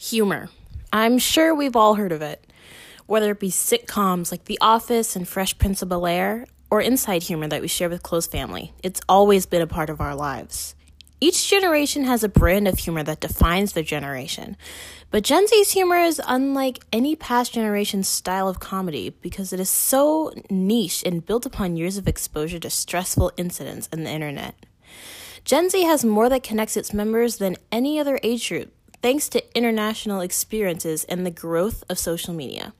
Humor. I'm sure we've all heard of it. Whether it be sitcoms like The Office and Fresh Prince of Bel Air, or inside humor that we share with close family, it's always been a part of our lives. Each generation has a brand of humor that defines their generation. But Gen Z's humor is unlike any past generation's style of comedy because it is so niche and built upon years of exposure to stressful incidents in the internet. Gen Z has more that connects its members than any other age group, thanks to international experiences and the growth of social media.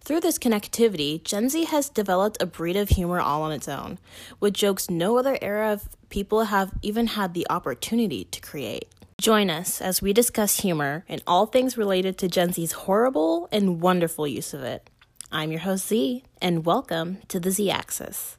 Through this connectivity, Gen Z has developed a breed of humor all on its own, with jokes no other era of people have even had the opportunity to create. Join us as we discuss humor and all things related to Gen Z's horrible and wonderful use of it. I'm your host Z, and welcome to the Z Axis.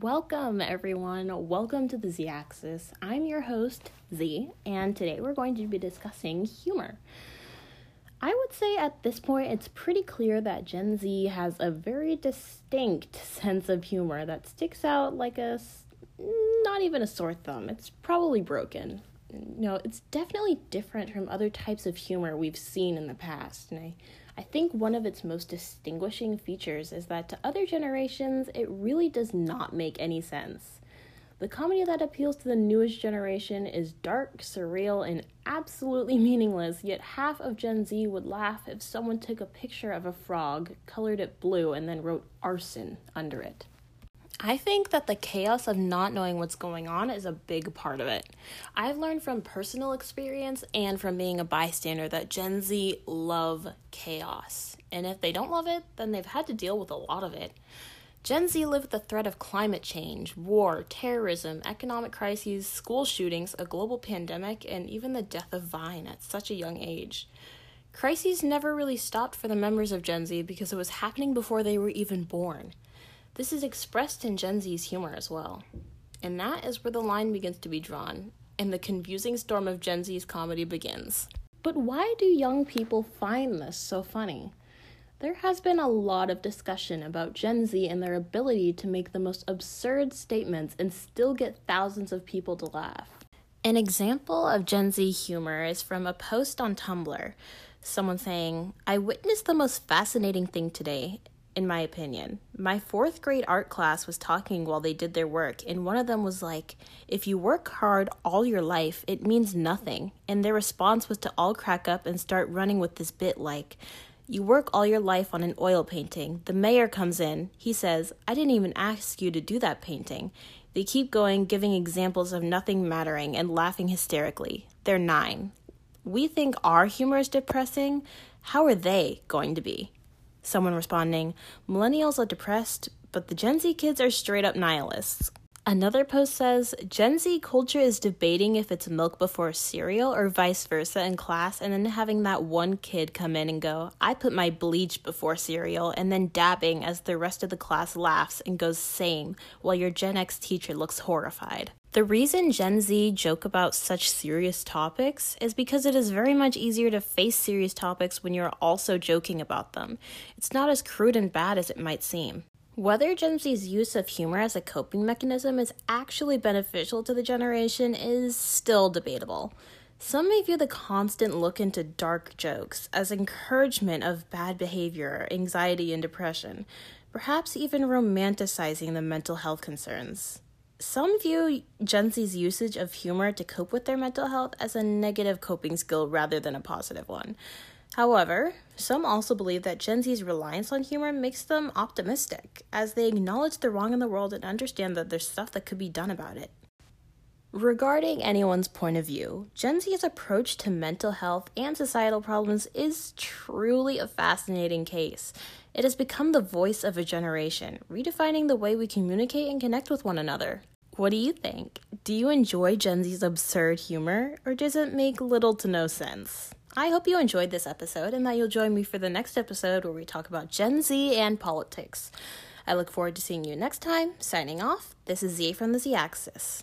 Welcome, everyone. Welcome to the Z Axis. I'm your host, Z, and today we're going to be discussing humor. I would say at this point it's pretty clear that Gen Z has a very distinct sense of humor that sticks out like a not even a sore thumb. It's probably broken. You know, it's definitely different from other types of humor we've seen in the past, and I I think one of its most distinguishing features is that to other generations, it really does not make any sense. The comedy that appeals to the newest generation is dark, surreal, and absolutely meaningless, yet half of Gen Z would laugh if someone took a picture of a frog, colored it blue, and then wrote arson under it. I think that the chaos of not knowing what's going on is a big part of it. I've learned from personal experience and from being a bystander that Gen Z love chaos. And if they don't love it, then they've had to deal with a lot of it. Gen Z live with the threat of climate change, war, terrorism, economic crises, school shootings, a global pandemic, and even the death of Vine at such a young age. Crises never really stopped for the members of Gen Z because it was happening before they were even born. This is expressed in Gen Z's humor as well. And that is where the line begins to be drawn, and the confusing storm of Gen Z's comedy begins. But why do young people find this so funny? There has been a lot of discussion about Gen Z and their ability to make the most absurd statements and still get thousands of people to laugh. An example of Gen Z humor is from a post on Tumblr. Someone saying, I witnessed the most fascinating thing today in my opinion. My fourth grade art class was talking while they did their work, and one of them was like, If you work hard all your life, it means nothing. And their response was to all crack up and start running with this bit like, You work all your life on an oil painting. The mayor comes in. He says, I didn't even ask you to do that painting. They keep going, giving examples of nothing mattering and laughing hysterically. They're nine. We think our humor is depressing. How are they going to be? Someone responding, Millennials are depressed, but the Gen Z kids are straight up nihilists. Another post says Gen Z culture is debating if it's milk before cereal or vice versa in class, and then having that one kid come in and go, I put my bleach before cereal, and then dabbing as the rest of the class laughs and goes same, while your Gen X teacher looks horrified. The reason Gen Z joke about such serious topics is because it is very much easier to face serious topics when you're also joking about them. It's not as crude and bad as it might seem. Whether Gen Z's use of humor as a coping mechanism is actually beneficial to the generation is still debatable. Some may view the constant look into dark jokes as encouragement of bad behavior, anxiety, and depression, perhaps even romanticizing the mental health concerns. Some view Gen Z's usage of humor to cope with their mental health as a negative coping skill rather than a positive one. However, some also believe that Gen Z's reliance on humor makes them optimistic, as they acknowledge the wrong in the world and understand that there's stuff that could be done about it. Regarding anyone's point of view, Gen Z's approach to mental health and societal problems is truly a fascinating case. It has become the voice of a generation, redefining the way we communicate and connect with one another. What do you think? Do you enjoy Gen Z's absurd humor, or does it make little to no sense? I hope you enjoyed this episode and that you'll join me for the next episode where we talk about Gen Z and politics. I look forward to seeing you next time. Signing off, this is Z from the Z Axis.